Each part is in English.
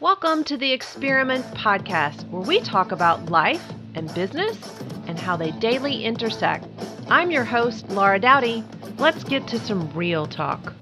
Welcome to the Experiment Podcast, where we talk about life and business and how they daily intersect. I'm your host, Laura Dowdy. Let's get to some real talk.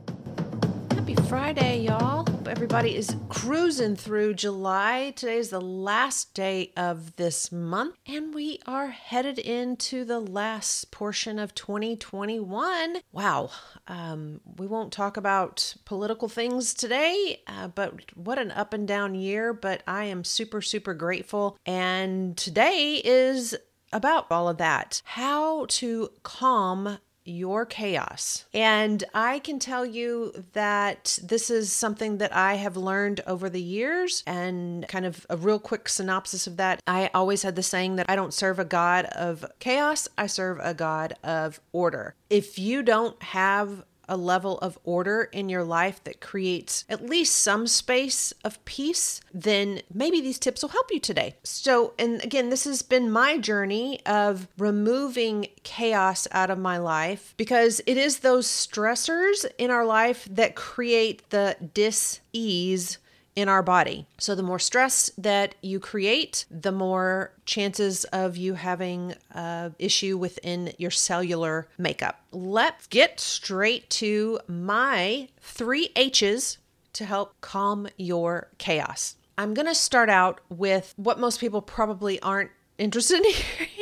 Happy Friday, y'all. Everybody is cruising through July. Today is the last day of this month, and we are headed into the last portion of 2021. Wow. Um, we won't talk about political things today, uh, but what an up and down year. But I am super, super grateful. And today is about all of that how to calm your chaos. And I can tell you that this is something that I have learned over the years. And kind of a real quick synopsis of that I always had the saying that I don't serve a God of chaos, I serve a God of order. If you don't have a level of order in your life that creates at least some space of peace, then maybe these tips will help you today. So, and again, this has been my journey of removing chaos out of my life because it is those stressors in our life that create the dis ease in our body. So, the more stress that you create, the more chances of you having a issue within your cellular makeup. Let's get straight to my three H's to help calm your chaos. I'm going to start out with what most people probably aren't interested in hearing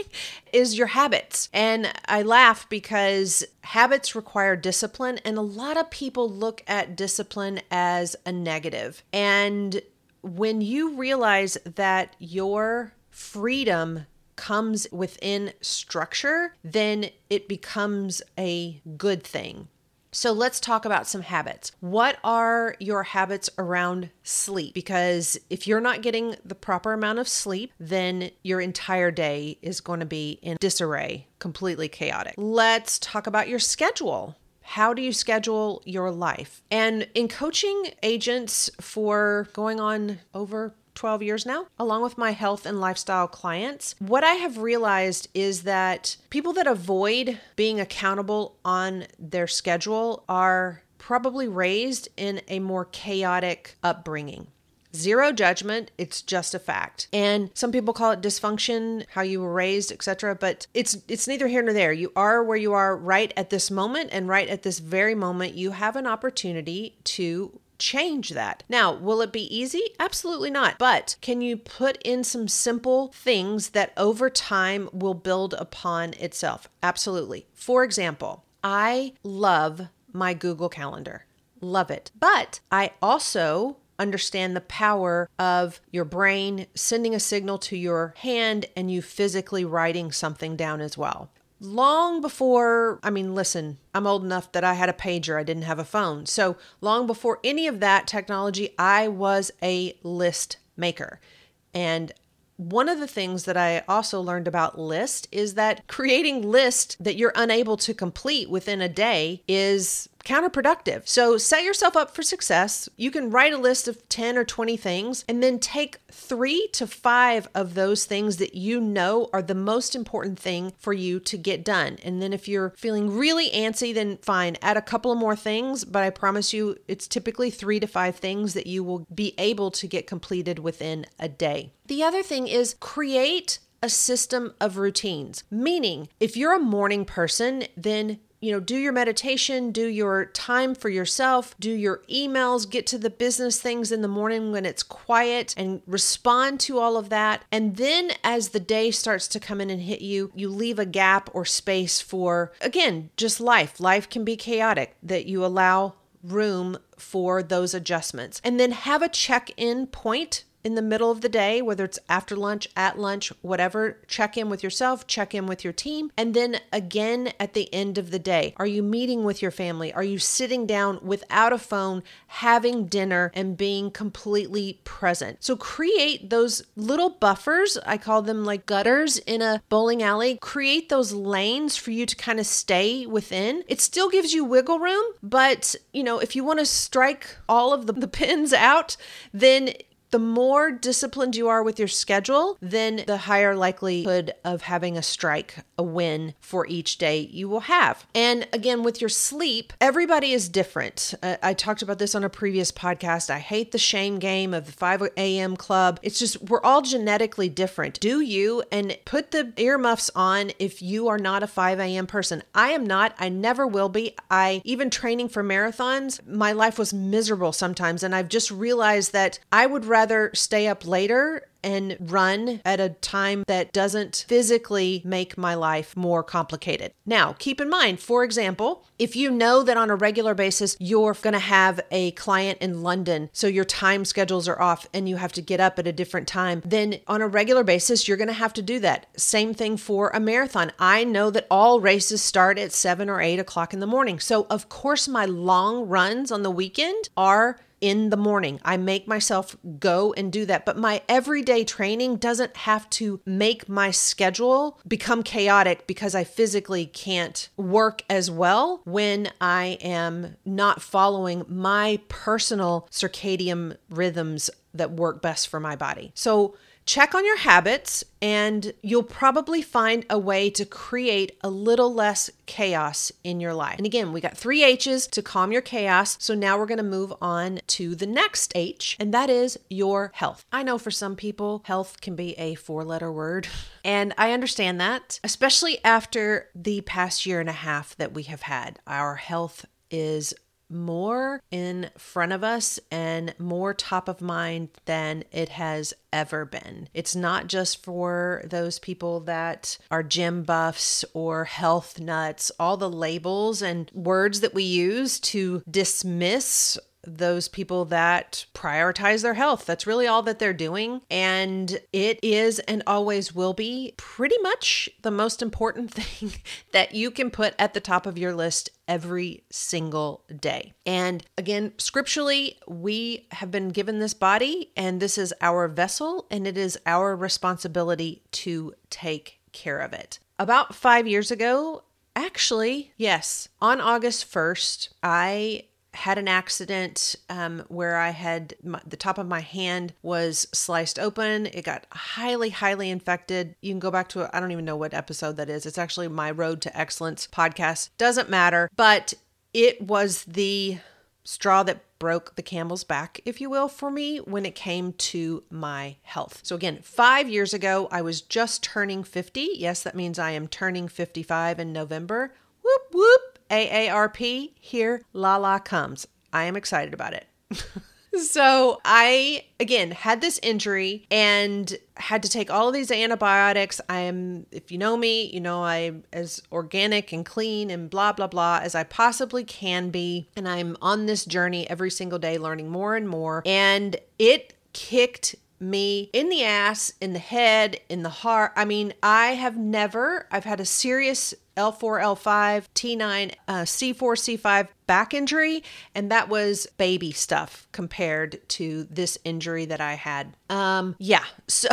is your habits. And I laugh because habits require discipline, and a lot of people look at discipline as a negative. And when you realize that your freedom comes within structure, then it becomes a good thing. So let's talk about some habits. What are your habits around sleep? Because if you're not getting the proper amount of sleep, then your entire day is going to be in disarray, completely chaotic. Let's talk about your schedule. How do you schedule your life? And in coaching agents for going on over 12 years now, along with my health and lifestyle clients. What I have realized is that people that avoid being accountable on their schedule are probably raised in a more chaotic upbringing. Zero judgment, it's just a fact. And some people call it dysfunction, how you were raised, etc., but it's it's neither here nor there. You are where you are right at this moment and right at this very moment you have an opportunity to change that. Now, will it be easy? Absolutely not. But can you put in some simple things that over time will build upon itself? Absolutely. For example, I love my Google Calendar. Love it. But I also understand the power of your brain sending a signal to your hand and you physically writing something down as well long before, I mean, listen, I'm old enough that I had a pager, I didn't have a phone. So, long before any of that technology, I was a list maker. And one of the things that I also learned about list is that creating list that you're unable to complete within a day is counterproductive. So set yourself up for success. You can write a list of 10 or 20 things and then take 3 to 5 of those things that you know are the most important thing for you to get done. And then if you're feeling really antsy then fine, add a couple of more things, but I promise you it's typically 3 to 5 things that you will be able to get completed within a day. The other thing is create a system of routines. Meaning, if you're a morning person, then you know, do your meditation, do your time for yourself, do your emails, get to the business things in the morning when it's quiet and respond to all of that. And then as the day starts to come in and hit you, you leave a gap or space for, again, just life. Life can be chaotic, that you allow room for those adjustments. And then have a check in point in the middle of the day, whether it's after lunch, at lunch, whatever, check in with yourself, check in with your team, and then again at the end of the day. Are you meeting with your family? Are you sitting down without a phone, having dinner, and being completely present? So create those little buffers. I call them like gutters in a bowling alley. Create those lanes for you to kind of stay within. It still gives you wiggle room, but you know, if you want to strike all of the, the pins out, then the more disciplined you are with your schedule, then the higher likelihood of having a strike, a win for each day you will have. And again, with your sleep, everybody is different. Uh, I talked about this on a previous podcast. I hate the shame game of the 5 a.m. club. It's just, we're all genetically different. Do you and put the earmuffs on if you are not a 5 a.m. person. I am not. I never will be. I, even training for marathons, my life was miserable sometimes. And I've just realized that I would rather rather stay up later and run at a time that doesn't physically make my life more complicated. Now, keep in mind, for example, if you know that on a regular basis you're going to have a client in London, so your time schedules are off and you have to get up at a different time, then on a regular basis you're going to have to do that. Same thing for a marathon. I know that all races start at seven or eight o'clock in the morning. So, of course, my long runs on the weekend are in the morning. I make myself go and do that. But my everyday training doesn't have to make my schedule become chaotic because I physically can't work as well when I am not following my personal circadian rhythms that work best for my body. So, Check on your habits, and you'll probably find a way to create a little less chaos in your life. And again, we got three H's to calm your chaos. So now we're going to move on to the next H, and that is your health. I know for some people, health can be a four letter word, and I understand that, especially after the past year and a half that we have had. Our health is more in front of us and more top of mind than it has ever been. It's not just for those people that are gym buffs or health nuts, all the labels and words that we use to dismiss those people that prioritize their health. That's really all that they're doing. And it is and always will be pretty much the most important thing that you can put at the top of your list every single day. And again, scripturally, we have been given this body, and this is our vessel, and it is our responsibility to take care of it. About five years ago, actually, yes, on August 1st, I had an accident um, where I had my, the top of my hand was sliced open. It got highly, highly infected. You can go back to, I don't even know what episode that is. It's actually my Road to Excellence podcast. Doesn't matter. But it was the straw that broke the camel's back, if you will, for me when it came to my health. So, again, five years ago, I was just turning 50. Yes, that means I am turning 55 in November. Whoop, whoop. AARP, here Lala comes. I am excited about it. so I again had this injury and had to take all of these antibiotics. I am if you know me, you know I'm as organic and clean and blah blah blah as I possibly can be and I'm on this journey every single day learning more and more and it kicked me in the ass, in the head, in the heart. I mean, I have never, I've had a serious L4, L5, T9, uh, C4, C5 back injury, and that was baby stuff compared to this injury that I had. Um, yeah, so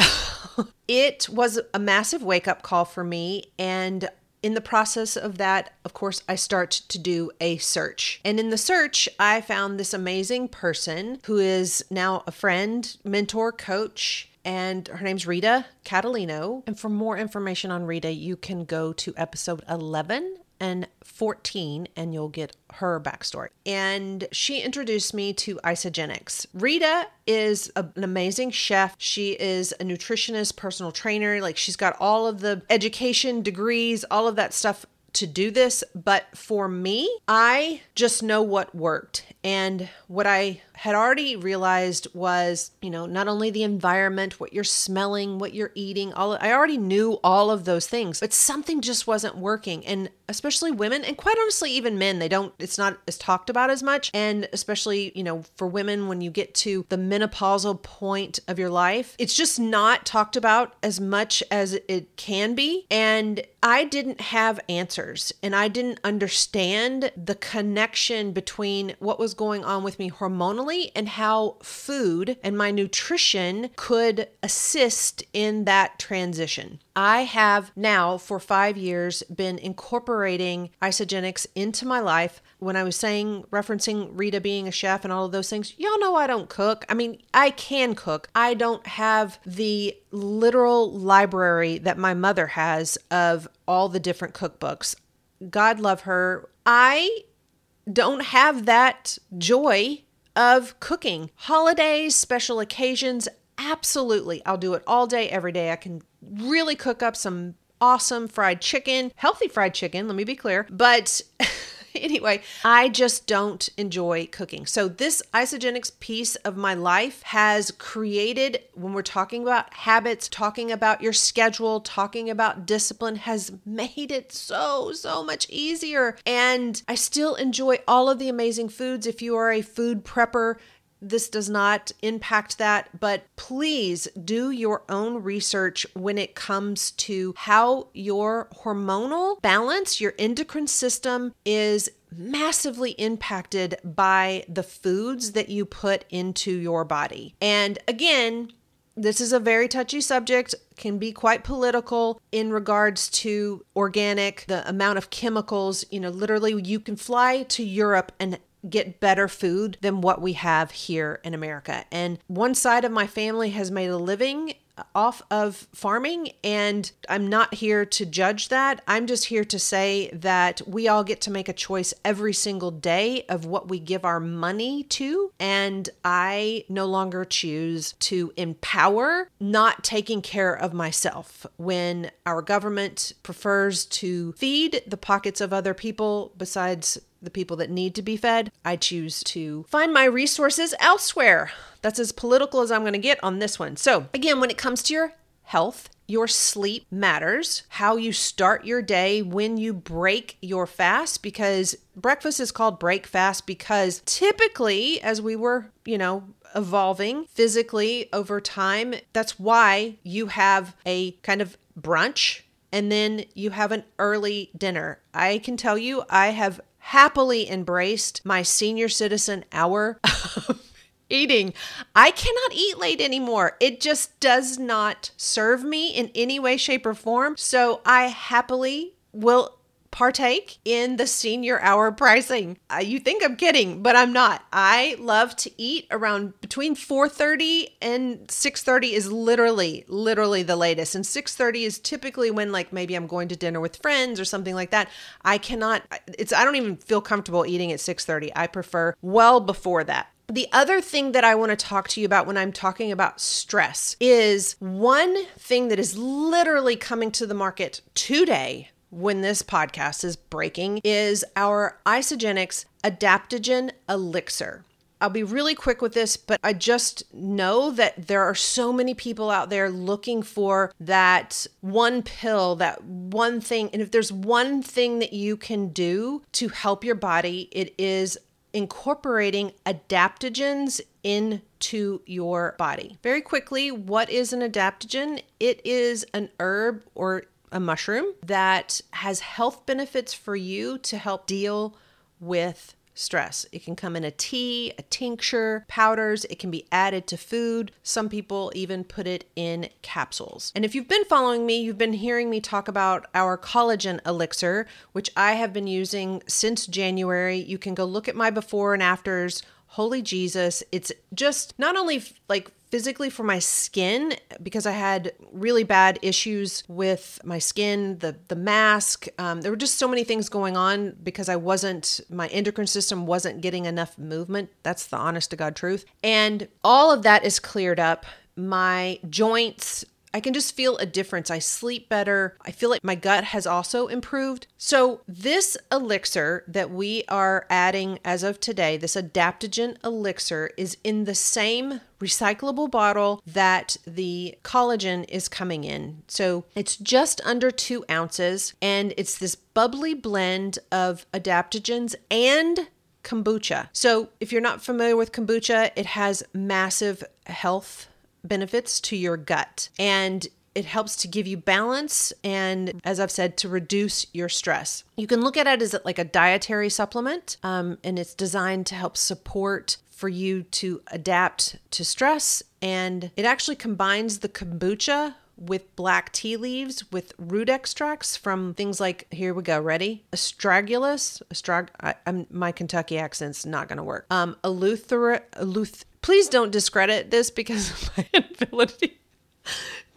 it was a massive wake up call for me, and in the process of that, of course, I start to do a search. And in the search, I found this amazing person who is now a friend, mentor, coach, and her name's Rita Catalino. And for more information on Rita, you can go to episode 11 and 14 and you'll get her backstory. And she introduced me to Isagenix. Rita is a, an amazing chef. She is a nutritionist, personal trainer. Like she's got all of the education, degrees, all of that stuff to do this. But for me, I just know what worked. And what I had already realized was, you know, not only the environment, what you're smelling, what you're eating, all I already knew all of those things, but something just wasn't working. And especially women, and quite honestly, even men, they don't, it's not as talked about as much. And especially, you know, for women, when you get to the menopausal point of your life, it's just not talked about as much as it can be. And I didn't have answers and I didn't understand the connection between what was going on with me hormonally and how food and my nutrition could assist in that transition. I have now for five years been incorporating Isagenix into my life. When I was saying, referencing Rita being a chef and all of those things, y'all know I don't cook. I mean, I can cook. I don't have the literal library that my mother has of all the different cookbooks. God love her. I don't have that joy of cooking. Holidays, special occasions, absolutely. I'll do it all day, every day. I can really cook up some awesome fried chicken, healthy fried chicken, let me be clear. But anyway, I just don't enjoy cooking. So, this Isagenix piece of my life has created, when we're talking about habits, talking about your schedule, talking about discipline, has made it so, so much easier. And I still enjoy all of the amazing foods. If you are a food prepper, this does not impact that, but please do your own research when it comes to how your hormonal balance, your endocrine system is massively impacted by the foods that you put into your body. And again, this is a very touchy subject, can be quite political in regards to organic, the amount of chemicals. You know, literally, you can fly to Europe and get better food than what we have here in America. And one side of my family has made a living off of farming and I'm not here to judge that. I'm just here to say that we all get to make a choice every single day of what we give our money to and I no longer choose to empower not taking care of myself when our government prefers to feed the pockets of other people besides the people that need to be fed, I choose to find my resources elsewhere. That's as political as I'm going to get on this one. So, again, when it comes to your health, your sleep matters, how you start your day, when you break your fast, because breakfast is called break fast because typically, as we were, you know, evolving physically over time, that's why you have a kind of brunch and then you have an early dinner. I can tell you, I have happily embraced my senior citizen hour eating. I cannot eat late anymore. It just does not serve me in any way, shape, or form. So I happily will partake in the senior hour pricing. Uh, you think I'm kidding, but I'm not. I love to eat around between 4:30 and 6:30 is literally literally the latest. And 6:30 is typically when like maybe I'm going to dinner with friends or something like that. I cannot it's I don't even feel comfortable eating at 6:30. I prefer well before that. The other thing that I want to talk to you about when I'm talking about stress is one thing that is literally coming to the market today when this podcast is breaking is our Isagenix adaptogen elixir. I'll be really quick with this, but I just know that there are so many people out there looking for that one pill, that one thing. And if there's one thing that you can do to help your body, it is incorporating adaptogens into your body. Very quickly, what is an adaptogen? It is an herb or a mushroom that has health benefits for you to help deal with stress. It can come in a tea, a tincture, powders. It can be added to food. Some people even put it in capsules. And if you've been following me, you've been hearing me talk about our collagen elixir, which I have been using since January. You can go look at my before and afters. Holy Jesus, it's just not only like physically for my skin because I had really bad issues with my skin, the the mask. Um, there were just so many things going on because I wasn't my endocrine system wasn't getting enough movement. That's the honest to god truth. And all of that is cleared up. My joints I can just feel a difference. I sleep better. I feel like my gut has also improved. So, this elixir that we are adding as of today, this adaptogen elixir, is in the same recyclable bottle that the collagen is coming in. So, it's just under two ounces, and it's this bubbly blend of adaptogens and kombucha. So, if you're not familiar with kombucha, it has massive health benefits to your gut. And it helps to give you balance and, as I've said, to reduce your stress. You can look at it as like a dietary supplement, um, and it's designed to help support for you to adapt to stress. And it actually combines the kombucha with black tea leaves with root extracts from things like here we go ready astragalus astrag I, am my kentucky accent's not going to work um eleuthera eleuth please don't discredit this because of my inability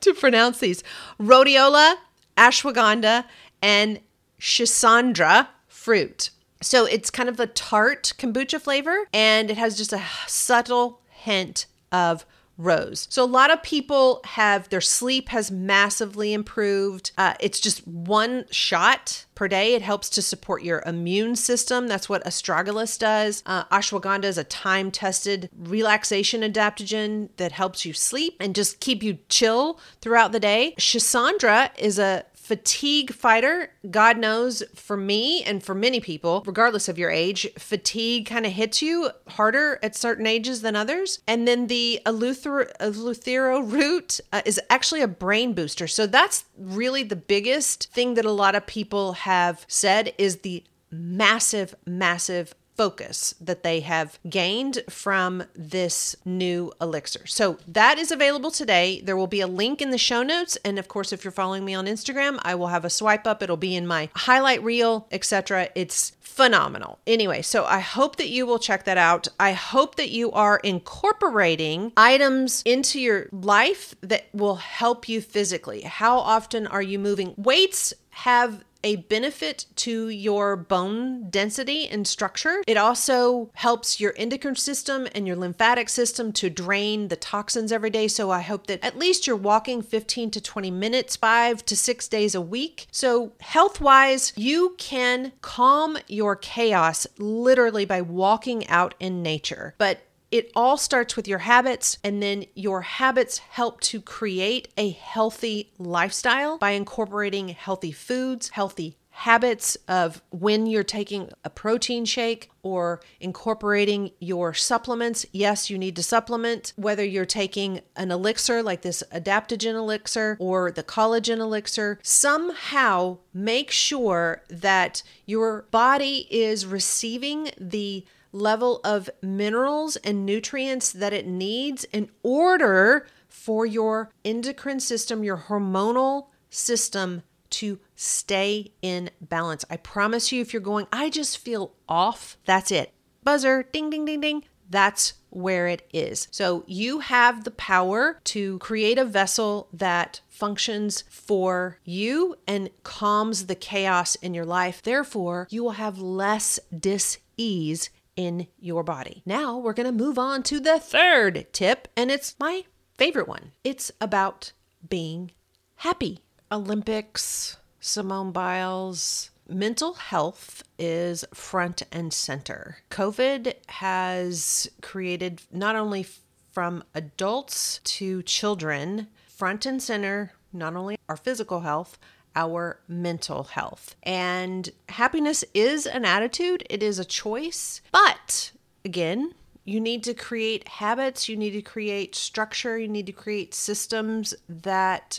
to pronounce these. Rhodiola ashwagandha and schisandra fruit. So it's kind of a tart kombucha flavor and it has just a subtle hint of rose. So a lot of people have their sleep has massively improved. Uh, it's just one shot per day. It helps to support your immune system. That's what astragalus does. Uh, ashwagandha is a time tested relaxation adaptogen that helps you sleep and just keep you chill throughout the day. Schisandra is a fatigue fighter. God knows for me and for many people, regardless of your age, fatigue kind of hits you harder at certain ages than others. And then the eleuthero root uh, is actually a brain booster. So that's really the biggest thing that a lot of people have said is the massive, massive focus that they have gained from this new elixir. So that is available today. There will be a link in the show notes and of course if you're following me on Instagram, I will have a swipe up. It'll be in my highlight reel, etc. It's phenomenal. Anyway, so I hope that you will check that out. I hope that you are incorporating items into your life that will help you physically. How often are you moving? Weights have a benefit to your bone density and structure. It also helps your endocrine system and your lymphatic system to drain the toxins every day. So I hope that at least you're walking 15 to 20 minutes, five to six days a week. So, health wise, you can calm your chaos literally by walking out in nature. But it all starts with your habits, and then your habits help to create a healthy lifestyle by incorporating healthy foods, healthy habits of when you're taking a protein shake or incorporating your supplements. Yes, you need to supplement, whether you're taking an elixir like this adaptogen elixir or the collagen elixir. Somehow make sure that your body is receiving the level of minerals and nutrients that it needs in order for your endocrine system, your hormonal system to stay in balance. I promise you, if you're going, I just feel off, that's it. Buzzer, ding, ding, ding, ding. That's where it is. So you have the power to create a vessel that functions for you and calms the chaos in your life. Therefore, you will have less dis ease in your body. Now we're going to move on to the third tip, and it's my favorite one. It's about being happy. Olympics, Simone Biles, mental health is front and center. COVID has created not only from adults to children front and center not only our physical health our mental health. And happiness is an attitude, it is a choice. But again, you need to create habits, you need to create structure, you need to create systems that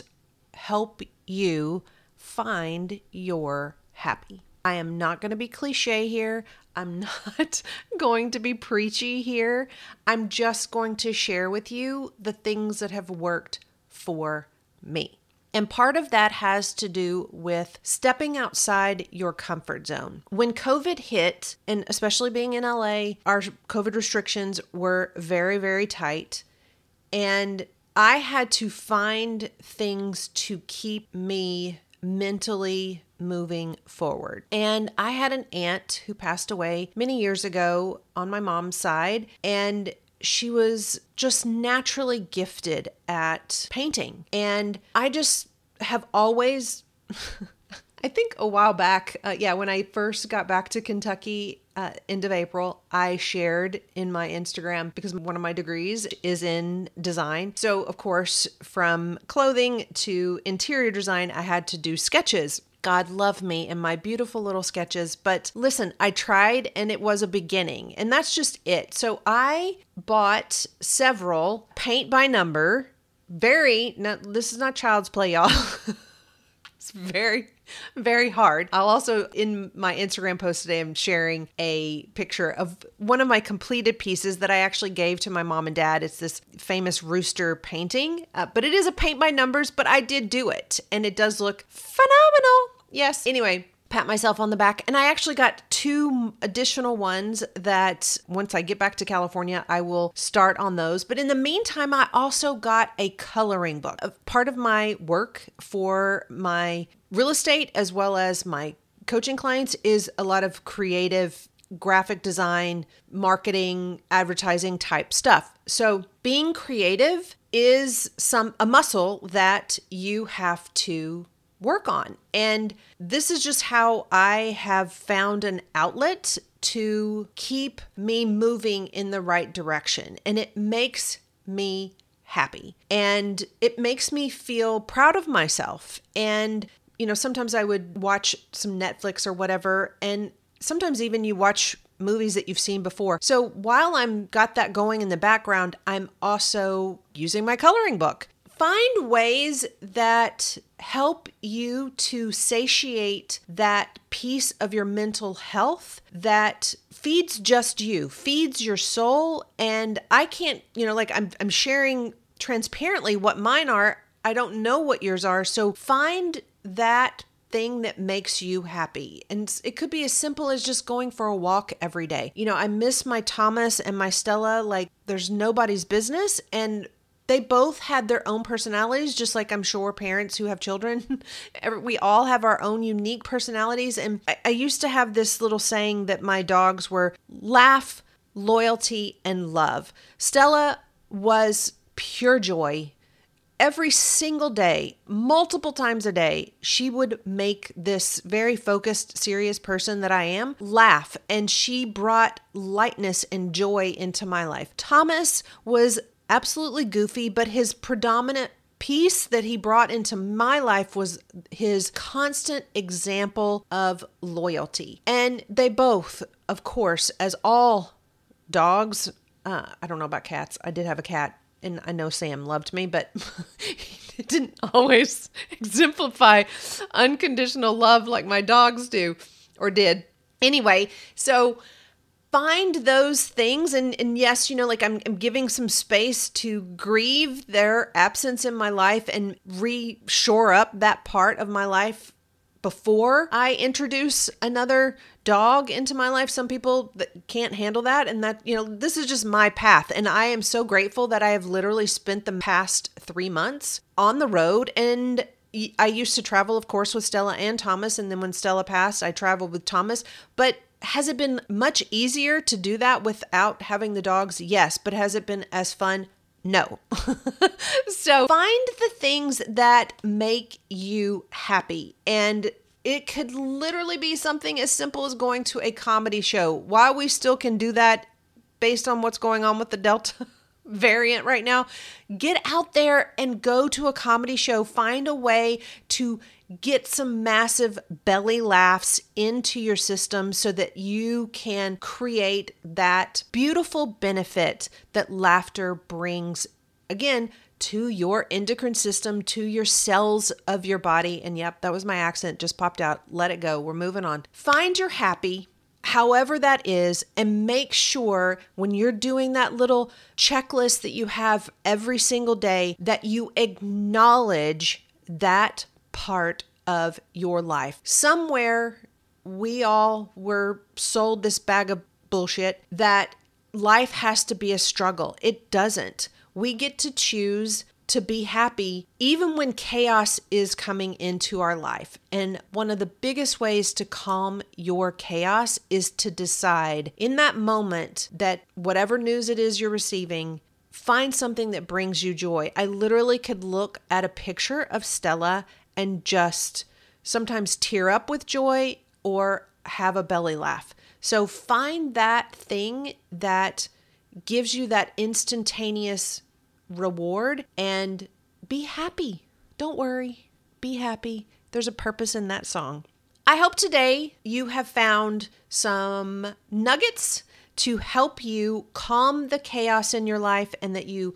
help you find your happy. I am not going to be cliche here. I'm not going to be preachy here. I'm just going to share with you the things that have worked for me. And part of that has to do with stepping outside your comfort zone. When COVID hit, and especially being in LA, our COVID restrictions were very, very tight. And I had to find things to keep me mentally moving forward. And I had an aunt who passed away many years ago on my mom's side. And she was just naturally gifted at painting. And I just have always, I think a while back, uh, yeah, when I first got back to Kentucky, uh, end of April, I shared in my Instagram because one of my degrees is in design. So, of course, from clothing to interior design, I had to do sketches God love me and my beautiful little sketches. But listen, I tried and it was a beginning, and that's just it. So I bought several paint by number. Very, this is not child's play, y'all. it's very, very hard. I'll also, in my Instagram post today, I'm sharing a picture of one of my completed pieces that I actually gave to my mom and dad. It's this famous rooster painting, uh, but it is a paint by numbers, but I did do it and it does look phenomenal. Yes. Anyway, pat myself on the back. And I actually got two additional ones that once I get back to California, I will start on those. But in the meantime, I also got a coloring book. Part of my work for my real estate as well as my coaching clients is a lot of creative graphic design, marketing, advertising type stuff. So, being creative is some a muscle that you have to work on. And this is just how I have found an outlet to keep me moving in the right direction. And it makes me happy and it makes me feel proud of myself. And, you know, sometimes I would watch some Netflix or whatever. And sometimes even you watch movies that you've seen before. So while I'm got that going in the background, I'm also using my coloring book find ways that help you to satiate that piece of your mental health that feeds just you, feeds your soul. And I can't, you know, like I'm, I'm sharing transparently what mine are. I don't know what yours are. So find that thing that makes you happy. And it could be as simple as just going for a walk every day. You know, I miss my Thomas and my Stella like there's nobody's business. And they both had their own personalities, just like I'm sure parents who have children, we all have our own unique personalities. And I, I used to have this little saying that my dogs were laugh, loyalty, and love. Stella was pure joy. Every single day, multiple times a day, she would make this very focused, serious person that I am laugh, and she brought lightness and joy into my life. Thomas was absolutely goofy, but his predominant piece that he brought into my life was his constant example of loyalty. And they both, of course, as all dogs, uh, I don't know about cats. I did have a cat, and I know Sam loved me, but he didn't always exemplify unconditional love like my dogs do or did. Anyway, so find those things and and yes you know like I'm, I'm giving some space to grieve their absence in my life and re-shore up that part of my life before I introduce another dog into my life. Some people that can't handle that and that you know this is just my path. And I am so grateful that I have literally spent the past 3 months on the road. And I used to travel of course with Stella and Thomas. And then when Stella passed I traveled with Thomas. But has it been much easier to do that without having the dogs? Yes, but has it been as fun? No. so find the things that make you happy. And it could literally be something as simple as going to a comedy show. While we still can do that based on what's going on with the Delta variant right now, get out there and go to a comedy show. Find a way to get some massive belly laughs into your system so that you can create that beautiful benefit that laughter brings again to your endocrine system, to your cells of your body. And yep, that was my accent, just popped out. Let it go. We're moving on. Find your happy, however that is, and make sure when you're doing that little checklist that you have every single day that you acknowledge that part of your life. Somewhere we all were sold this bag of bullshit that life has to be a struggle. It doesn't. We get to choose to be happy even when chaos is coming into our life. And one of the biggest ways to calm your chaos is to decide in that moment that whatever news it is you're receiving, find something that brings you joy. I literally could look at a picture of Stella and just sometimes tear up with joy or have a belly laugh. So find that thing that gives you that instantaneous reward and be happy. Don't worry, be happy. There's a purpose in that song. I hope today you have found some nuggets to help you calm the chaos in your life and that you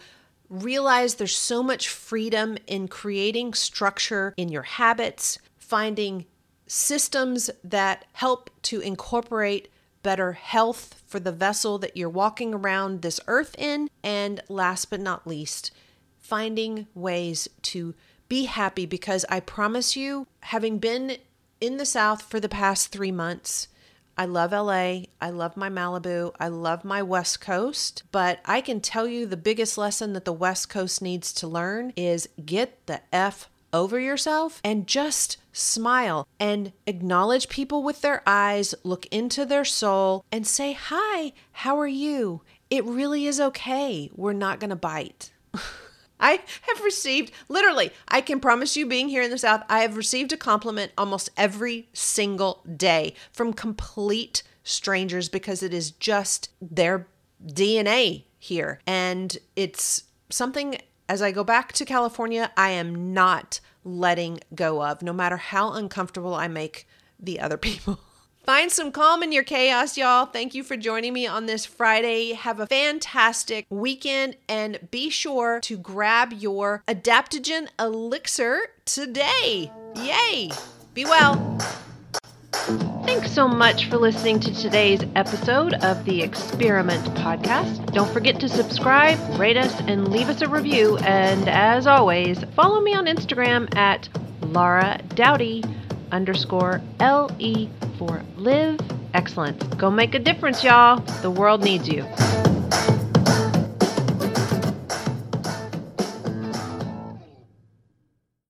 realize there's so much freedom in creating structure in your habits, finding systems that help to incorporate better health for the vessel that you're walking around this earth in. And last but not least, finding ways to be happy because I promise you, having been in the South for the past three months, I love LA. I love my Malibu. I love my West Coast. But I can tell you the biggest lesson that the West Coast needs to learn is get the F over yourself and just smile and acknowledge people with their eyes, look into their soul, and say, Hi, how are you? It really is okay. We're not going to bite. I have received, literally, I can promise you, being here in the South, I have received a compliment almost every single day from complete strangers because it is just their DNA here. And it's something, as I go back to California, I am not letting go of, no matter how uncomfortable I make the other people. Find some calm in your chaos, y'all. Thank you for joining me on this Friday. Have a fantastic weekend and be sure to grab your adaptogen elixir today. Yay! Be well. Thanks so much for listening to today's episode of the Experiment Podcast. Don't forget to subscribe, rate us, and leave us a review. And as always, follow me on Instagram at Laura Doughty underscore L E for live excellence. Go make a difference, y'all. The world needs you.